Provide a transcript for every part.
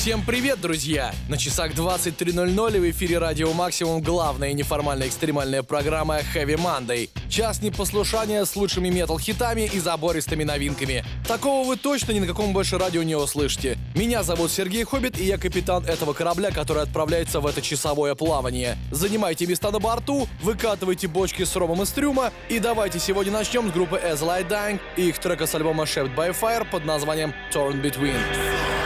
Всем привет, друзья! На часах 23.00 в эфире Радио Максимум главная неформальная экстремальная программа Heavy Monday. Час непослушания с лучшими метал-хитами и забористыми новинками. Такого вы точно ни на каком больше радио не услышите. Меня зовут Сергей Хоббит, и я капитан этого корабля, который отправляется в это часовое плавание. Занимайте места на борту, выкатывайте бочки с ромом из трюма, и давайте сегодня начнем с группы As Light Dying и их трека с альбома Shaped by Fire под названием Torn Between.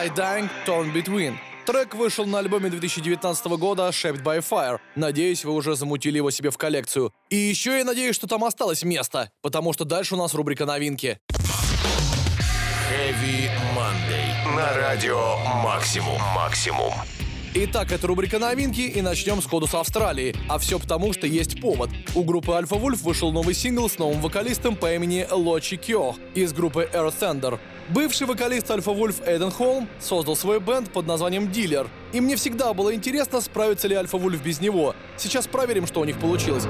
Light Dying Torn Between. Трек вышел на альбоме 2019 года Shaped by Fire. Надеюсь, вы уже замутили его себе в коллекцию. И еще я надеюсь, что там осталось место, потому что дальше у нас рубрика новинки. Heavy Monday. На радио Максимум. Максимум. Итак, это рубрика новинки, и начнем сходу с Австралии. А все потому, что есть повод. У группы Alpha Wolf вышел новый сингл с новым вокалистом по имени Лочи Кё из группы Earth Thunder. Бывший вокалист Альфа Вульф Эйден Холм создал свой бенд под названием «Дилер». И мне всегда было интересно, справится ли Альфа Вульф без него. Сейчас проверим, что у них получилось.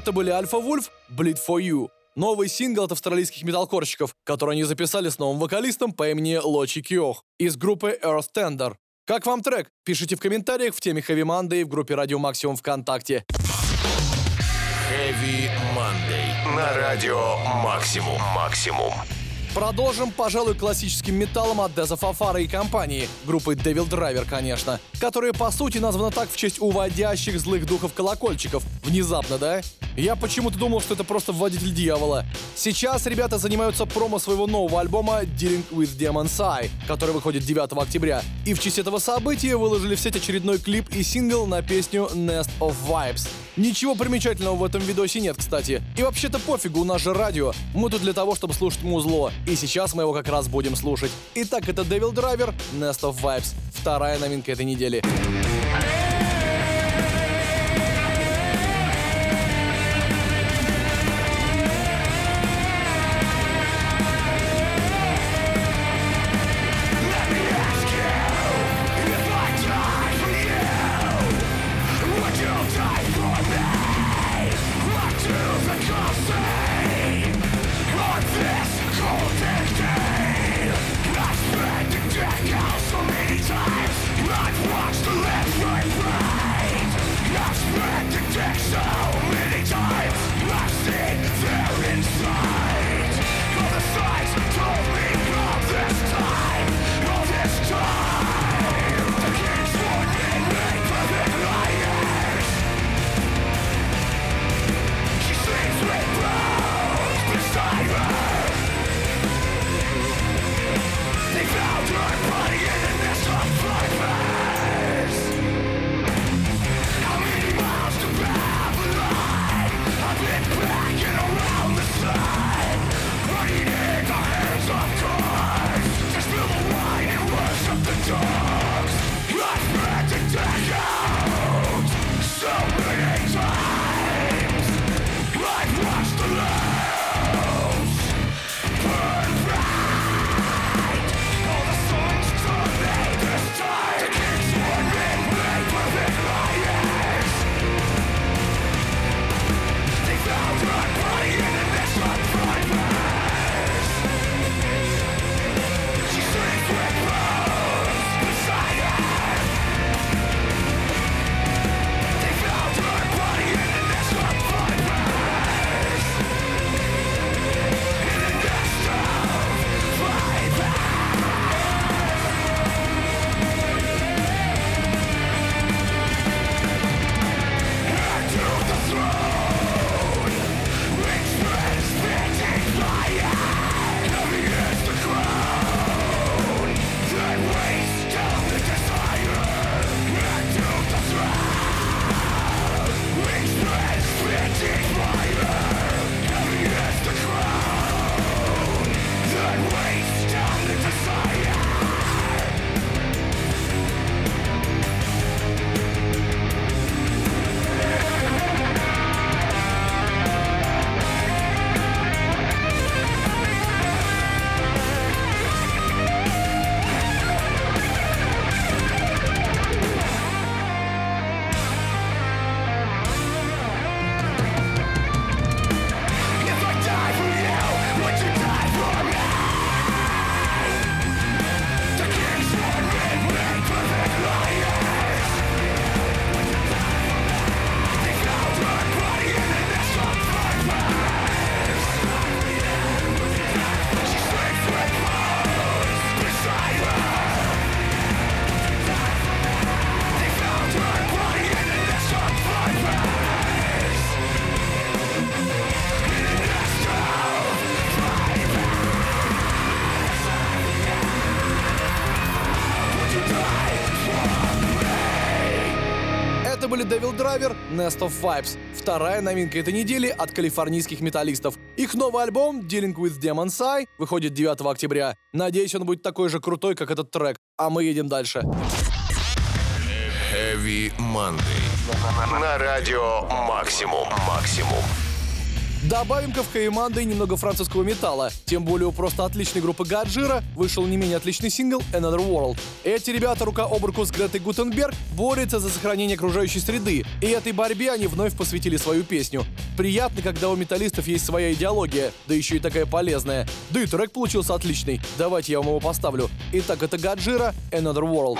Это были Альфа Вульф, Bleed for You. Новый сингл от австралийских металкорщиков, который они записали с новым вокалистом по имени Лочи Киох из группы Earth Tender. Как вам трек? Пишите в комментариях в теме Heavy Monday в группе Радио Максимум ВКонтакте. Heavy Monday. На радио Максимум. Максимум. Продолжим, пожалуй, классическим металлом от Деза Фафара и компании, группы Devil Driver, конечно, которая по сути названа так в честь уводящих злых духов колокольчиков. Внезапно, да? Я почему-то думал, что это просто вводитель дьявола. Сейчас ребята занимаются промо своего нового альбома Dealing with Demon's Eye, который выходит 9 октября. И в честь этого события выложили в сеть очередной клип и сингл на песню Nest of Vibes. Ничего примечательного в этом видосе нет, кстати. И вообще-то пофигу, у нас же радио. Мы тут для того, чтобы слушать музло. И сейчас мы его как раз будем слушать. Итак, это Devil Driver, Nest of Vibes. Вторая новинка этой недели. были Driver, Nest of Vibes. Вторая новинка этой недели от калифорнийских металлистов. Их новый альбом Dealing with Demon's Eye выходит 9 октября. Надеюсь, он будет такой же крутой, как этот трек. А мы едем дальше. Heavy Monday. На радио Максимум. Максимум. Добавим-ка в Хэви Мандай немного французского металла. Тем более у просто отличной группы Гаджира вышел не менее отличный сингл Another World. Эти ребята рука об руку с Гретой Гутенберг борются за сохранение окружающей среды. И этой борьбе они вновь посвятили свою песню. Приятно, когда у металлистов есть своя идеология, да еще и такая полезная. Да и трек получился отличный. Давайте я вам его поставлю. Итак, это Гаджира Another World.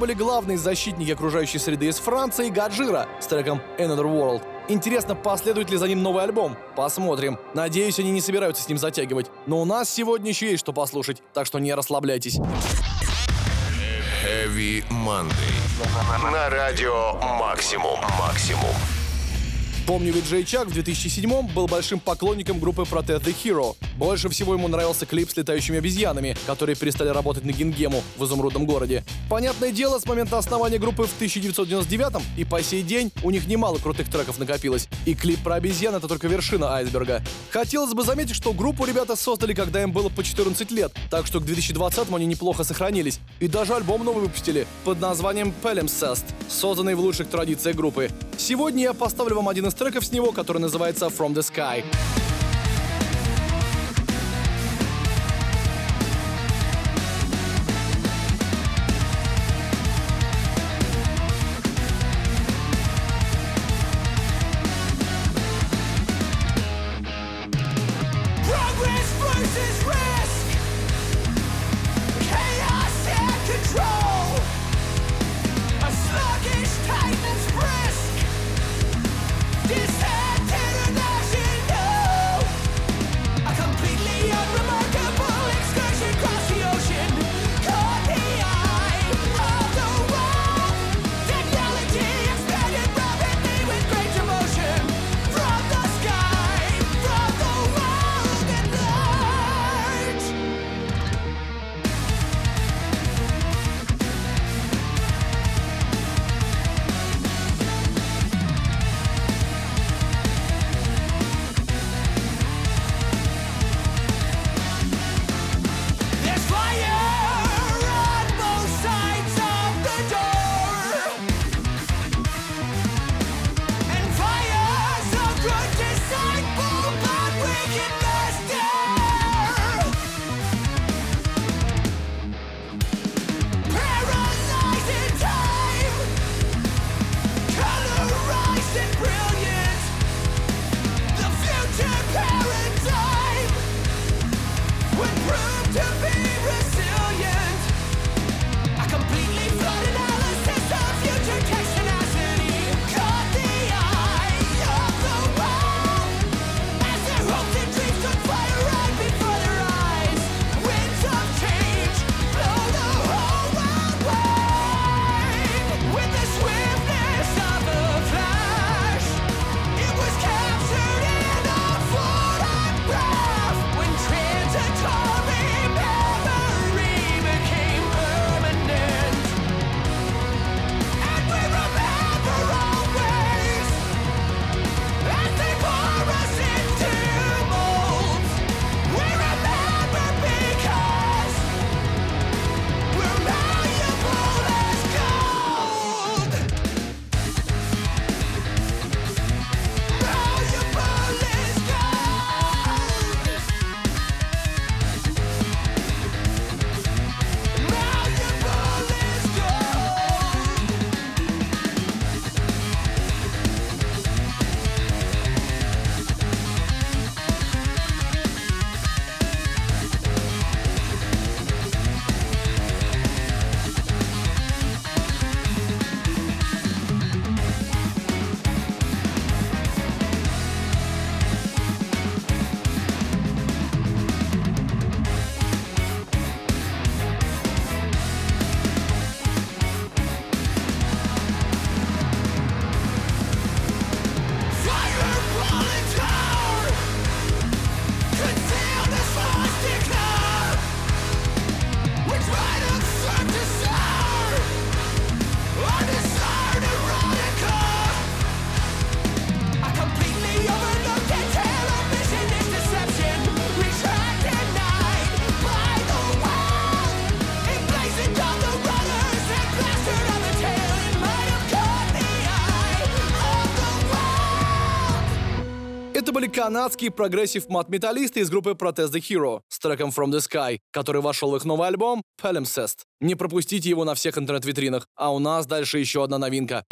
Были главные защитники окружающей среды из Франции Гаджира с треком Another World. Интересно, последует ли за ним новый альбом? Посмотрим. Надеюсь, они не собираются с ним затягивать. Но у нас сегодня еще есть что послушать, так что не расслабляйтесь. Heavy Monday. На радио Максимум. Максимум. Помню, ведь Чак в 2007 был большим поклонником группы Protect the Hero. Больше всего ему нравился клип с летающими обезьянами, которые перестали работать на Гингему в изумрудном городе. Понятное дело, с момента основания группы в 1999 и по сей день у них немало крутых треков накопилось. И клип про обезьян — это только вершина айсберга. Хотелось бы заметить, что группу ребята создали, когда им было по 14 лет, так что к 2020 они неплохо сохранились. И даже альбом новый выпустили под названием Palimpsest, созданный в лучших традициях группы. Сегодня я поставлю вам один из треков с него, который называется From the Sky. Канадские прогрессив-мат-металлисты из группы Protest the Hero с треком From the Sky, который вошел в их новый альбом Palimpsest. Не пропустите его на всех интернет-витринах, а у нас дальше еще одна новинка.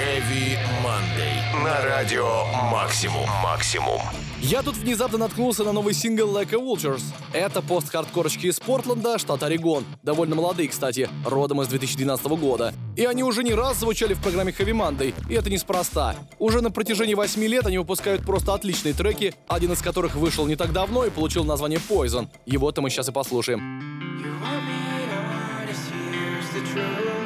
Heavy Monday. На радио Максимум. Максимум. Я тут внезапно наткнулся на новый сингл Like a Vultures. Это пост-хардкорочки из Портленда, штат Орегон. Довольно молодые, кстати, родом из 2012 года. И они уже не раз звучали в программе Heavy Monday, и это неспроста. Уже на протяжении 8 лет они выпускают просто отличные треки, один из которых вышел не так давно и получил название Poison. Его-то мы сейчас и послушаем. You want me to honest, here's the truth.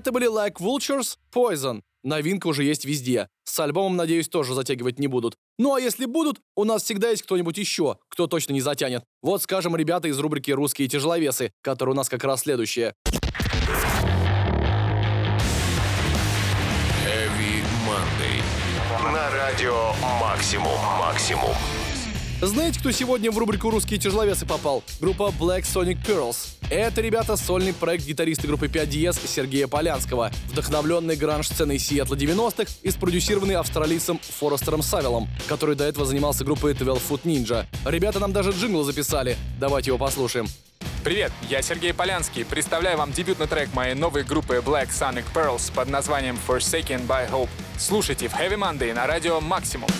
Это были Like Vultures, Poison. Новинка уже есть везде. С альбомом, надеюсь, тоже затягивать не будут. Ну а если будут, у нас всегда есть кто-нибудь еще, кто точно не затянет. Вот, скажем, ребята из рубрики «Русские тяжеловесы», которые у нас как раз следующие. Heavy Monday. На радио Максимум. Максимум. Знаете, кто сегодня в рубрику «Русские тяжеловесы» попал? Группа Black Sonic Pearls. Это, ребята, сольный проект гитариста группы 5 DS Сергея Полянского, вдохновленный гранж-сценой Сиэтла 90-х и спродюсированный австралийцем Форестером Савелом, который до этого занимался группой 12 Foot Ninja. Ребята нам даже джингл записали. Давайте его послушаем. Привет, я Сергей Полянский. Представляю вам дебютный трек моей новой группы Black Sonic Pearls под названием Forsaken by Hope. Слушайте в Heavy Monday на радио Максимум.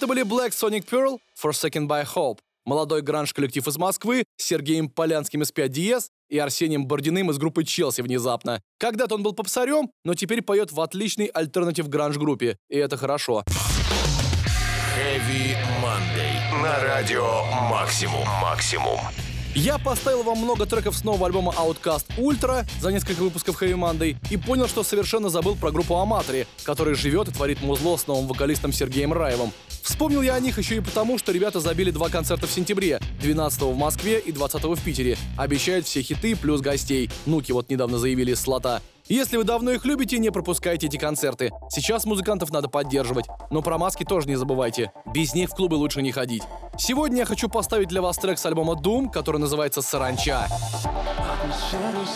Это были Black Sonic Pearl, Forsaken by Hope. Молодой гранж-коллектив из Москвы Сергеем Полянским из 5 DS и Арсением Бординым из группы Челси внезапно. Когда-то он был попсарем, но теперь поет в отличной альтернатив гранж-группе, и это хорошо. Heavy Monday. На радио Максимум. Максимум. Я поставил вам много треков с нового альбома Outcast Ultra за несколько выпусков Heavy Monday и понял, что совершенно забыл про группу Аматори, которая живет и творит музло с новым вокалистом Сергеем Раевым. Вспомнил я о них еще и потому, что ребята забили два концерта в сентябре, 12 в Москве и 20 в Питере. Обещают все хиты плюс гостей. Нуки вот недавно заявили слота. Если вы давно их любите, не пропускайте эти концерты. Сейчас музыкантов надо поддерживать. Но про маски тоже не забывайте. Без них в клубы лучше не ходить. Сегодня я хочу поставить для вас трек с альбома Doom, который называется «Саранча». Атмосферу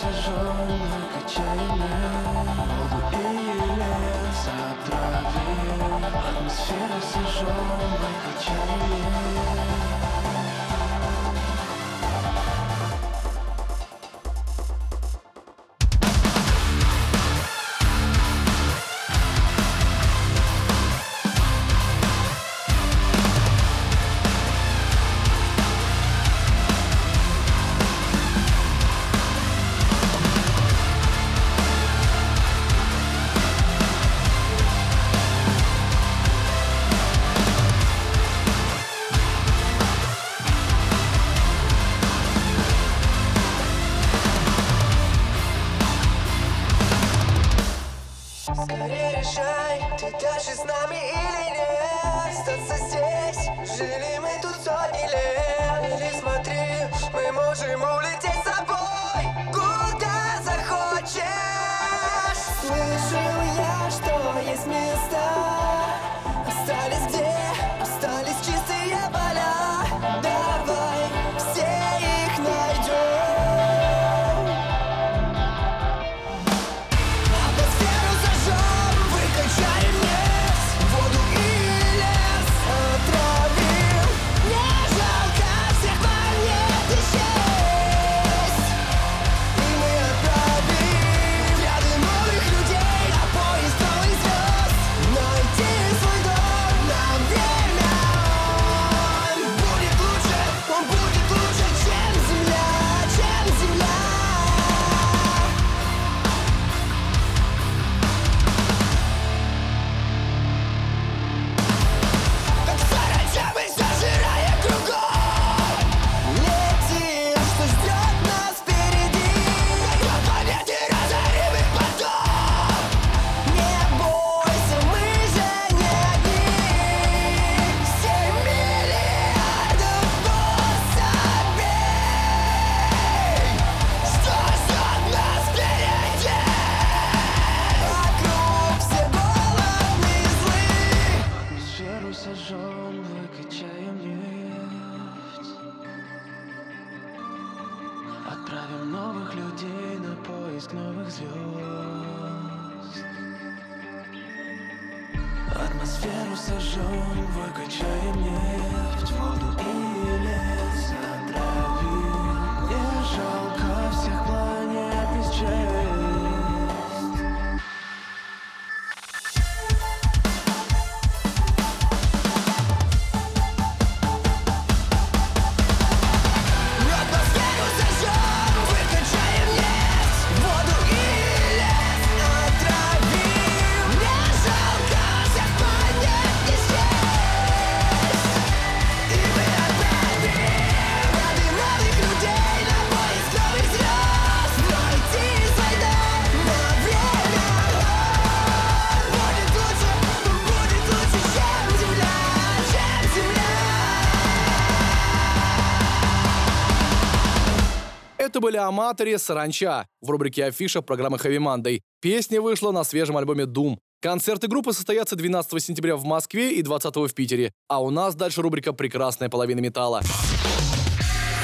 Это были Аматори Саранча в рубрике Афиша программы Heavy Monday. Песня вышла на свежем альбоме Doom. Концерты группы состоятся 12 сентября в Москве и 20 в Питере. А у нас дальше рубрика «Прекрасная половина металла».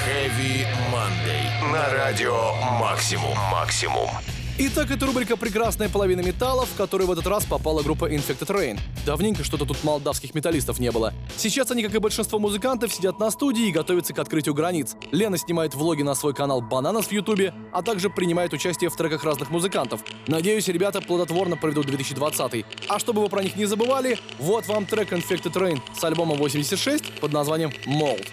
Heavy Monday. На радио Максимум. Максимум. Итак, это рубрика «Прекрасная половина металла», в которую в этот раз попала группа Infected Rain. Давненько что-то тут молдавских металлистов не было. Сейчас они, как и большинство музыкантов, сидят на студии и готовятся к открытию границ. Лена снимает влоги на свой канал «Бананас» в Ютубе, а также принимает участие в треках разных музыкантов. Надеюсь, ребята плодотворно проведут 2020. А чтобы вы про них не забывали, вот вам трек Infected Rain с альбома 86 под названием «Mold».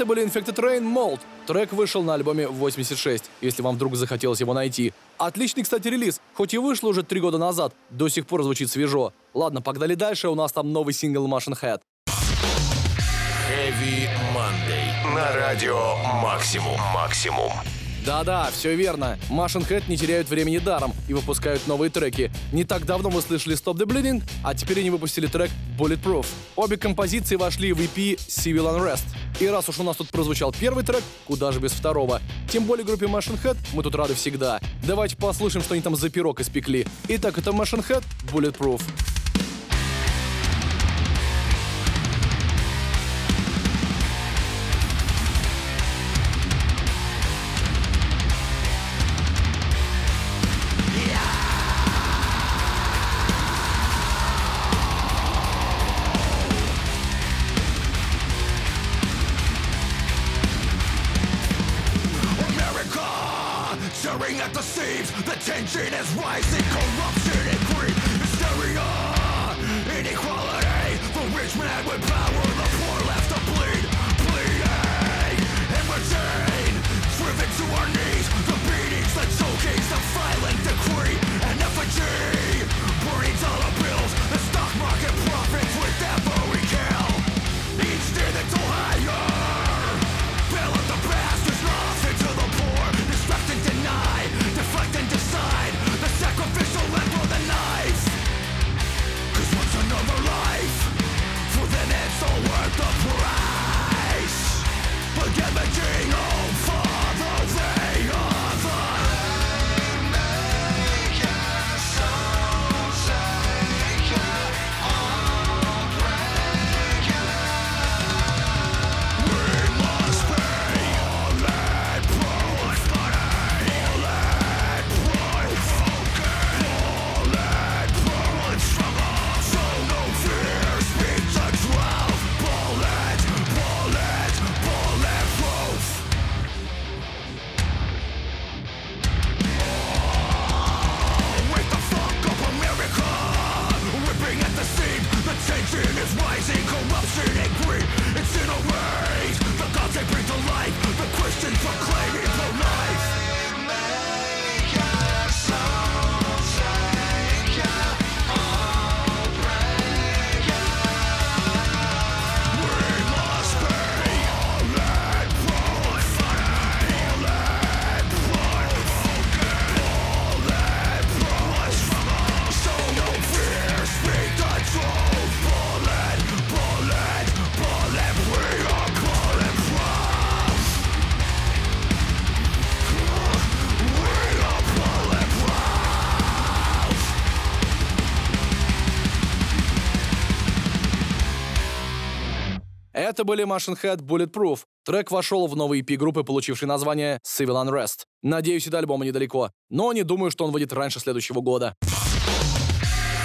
Это были Infected Rain Mold. Трек вышел на альбоме 86, если вам вдруг захотелось его найти. Отличный, кстати, релиз. Хоть и вышел уже три года назад, до сих пор звучит свежо. Ладно, погнали дальше, у нас там новый сингл Machine Head. Heavy Monday. На радио Максимум. Максимум. Да-да, все верно. Machine Head не теряют времени даром и выпускают новые треки. Не так давно мы слышали Stop the Bleeding, а теперь они выпустили трек Bulletproof. Обе композиции вошли в EP Civil Unrest. И раз уж у нас тут прозвучал первый трек, куда же без второго. Тем более группе Machine Head мы тут рады всегда. Давайте послушаем, что они там за пирог испекли. Итак, это Machine Head Bulletproof. Tension is rising, corruption and greed, hysteria, inequality, the rich man with power, the poor left to bleed, bleeding, in routine, driven to our knees, the beatings, the chokings, the violent decree, an effigy, Это были Machine Head Bulletproof. Трек вошел в новый EP группы, получивший название Civil Unrest. Надеюсь, и до альбома недалеко, но не думаю, что он выйдет раньше следующего года.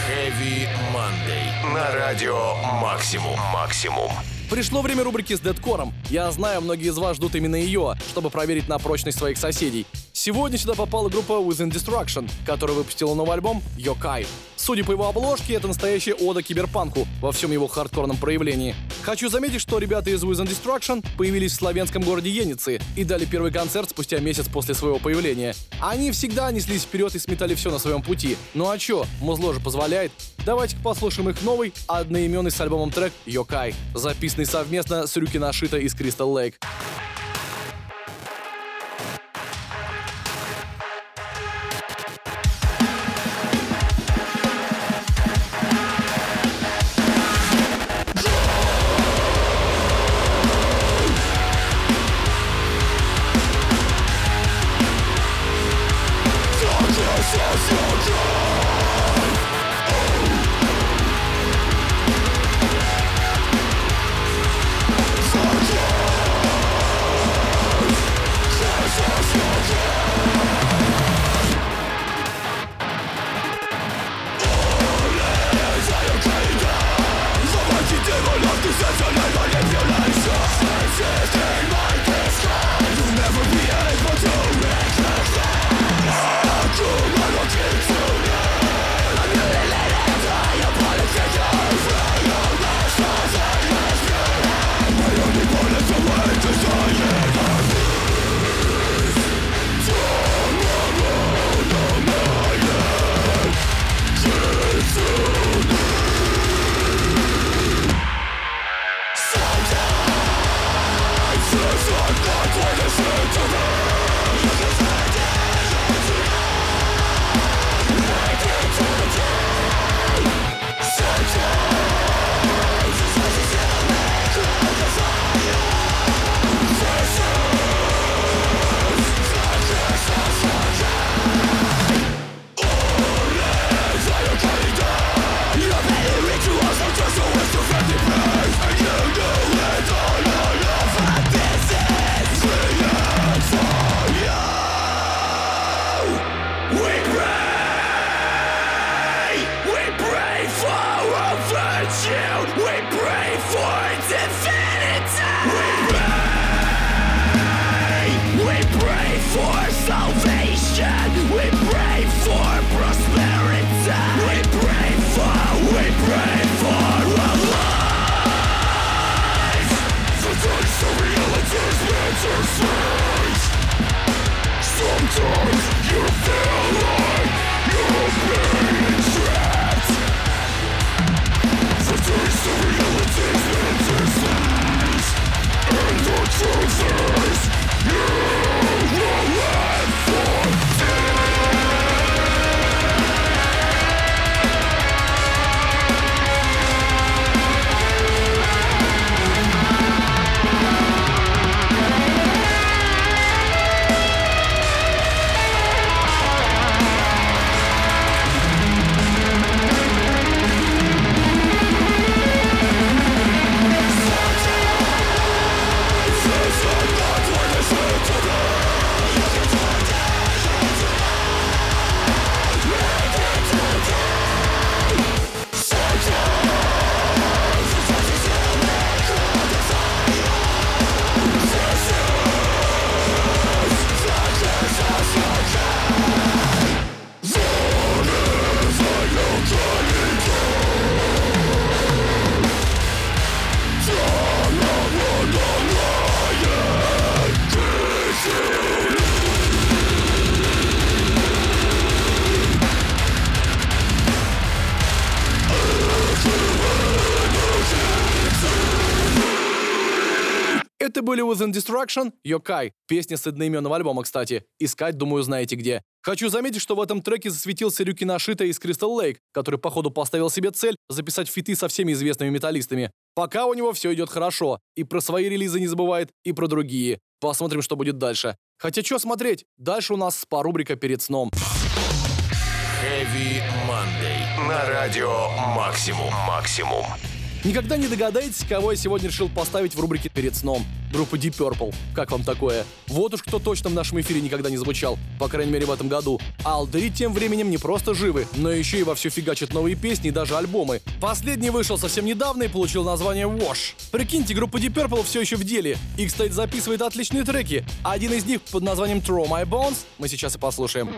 Heavy Monday. На радио Максимум. Максимум. Пришло время рубрики с дедкором. Я знаю, многие из вас ждут именно ее, чтобы проверить на прочность своих соседей. Сегодня сюда попала группа Within Destruction, которая выпустила новый альбом Yokai. Судя по его обложке, это настоящая ода киберпанку во всем его хардкорном проявлении. Хочу заметить, что ребята из Within Destruction появились в славянском городе Еницы и дали первый концерт спустя месяц после своего появления. Они всегда неслись вперед и сметали все на своем пути. Ну а чё, музло же позволяет. Давайте-ка послушаем их новый, одноименный с альбомом трек Yokai, записанный совместно с Рюки Нашита из Crystal Lake. So use Это были Within Destruction, Yokai, песня с одноименного альбома, кстати. Искать, думаю, знаете где. Хочу заметить, что в этом треке засветился Рюки Нашита из Crystal Lake, который, походу, поставил себе цель записать фиты со всеми известными металлистами. Пока у него все идет хорошо. И про свои релизы не забывает, и про другие. Посмотрим, что будет дальше. Хотя что смотреть? Дальше у нас спа-рубрика перед сном. Heavy Monday. На радио Максимум. Максимум. Никогда не догадаетесь, кого я сегодня решил поставить в рубрике «Перед сном». Группа Deep Purple. Как вам такое? Вот уж кто точно в нашем эфире никогда не звучал. По крайней мере, в этом году. А Алдери тем временем не просто живы, но еще и вовсю фигачат новые песни и даже альбомы. Последний вышел совсем недавно и получил название Wash. Прикиньте, группа Deep Purple все еще в деле. Их, кстати, записывает отличные треки. Один из них под названием Throw My Bones мы сейчас и послушаем.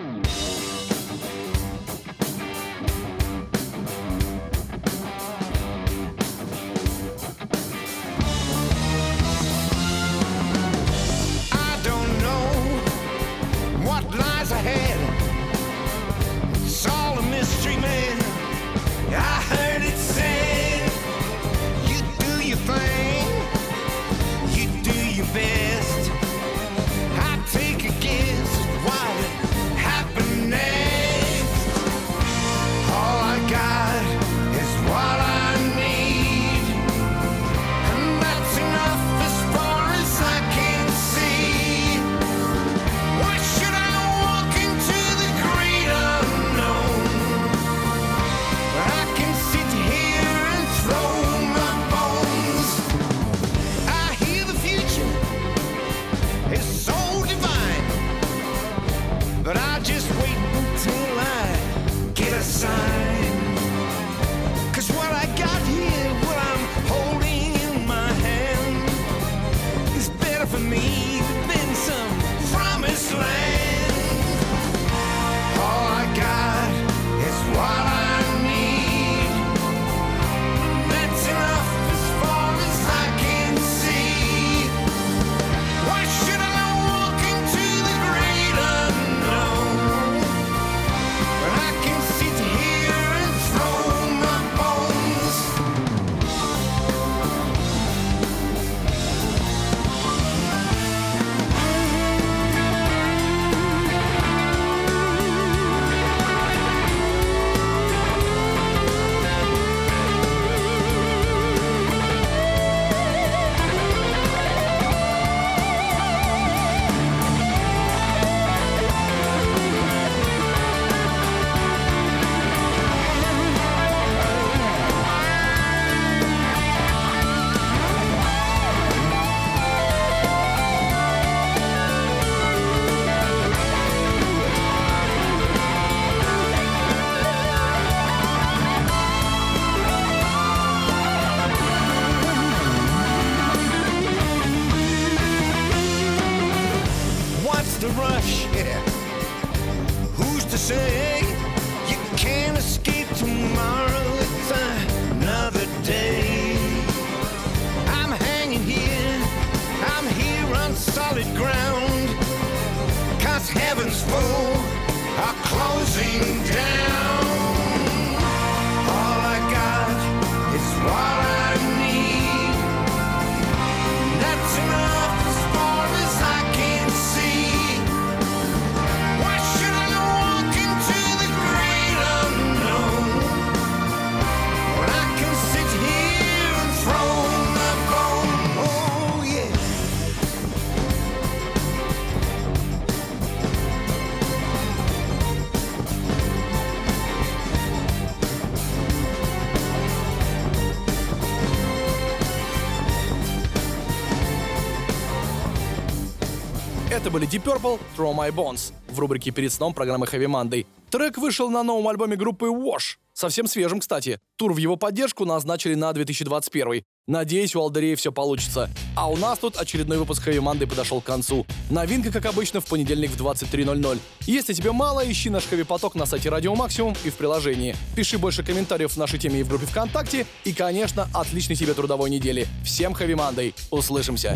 Street I heard Deep Purple, Throw My Bones в рубрике «Перед сном» программы Heavy Monday. Трек вышел на новом альбоме группы Wash. Совсем свежим, кстати. Тур в его поддержку назначили на 2021. Надеюсь, у Алдерея все получится. А у нас тут очередной выпуск Heavy Monday подошел к концу. Новинка, как обычно, в понедельник в 23.00. Если тебе мало, ищи наш Heavy Поток на сайте Радио Максимум и в приложении. Пиши больше комментариев в нашей теме и в группе ВКонтакте. И, конечно, отличной тебе трудовой недели. Всем Heavy Monday. Услышимся.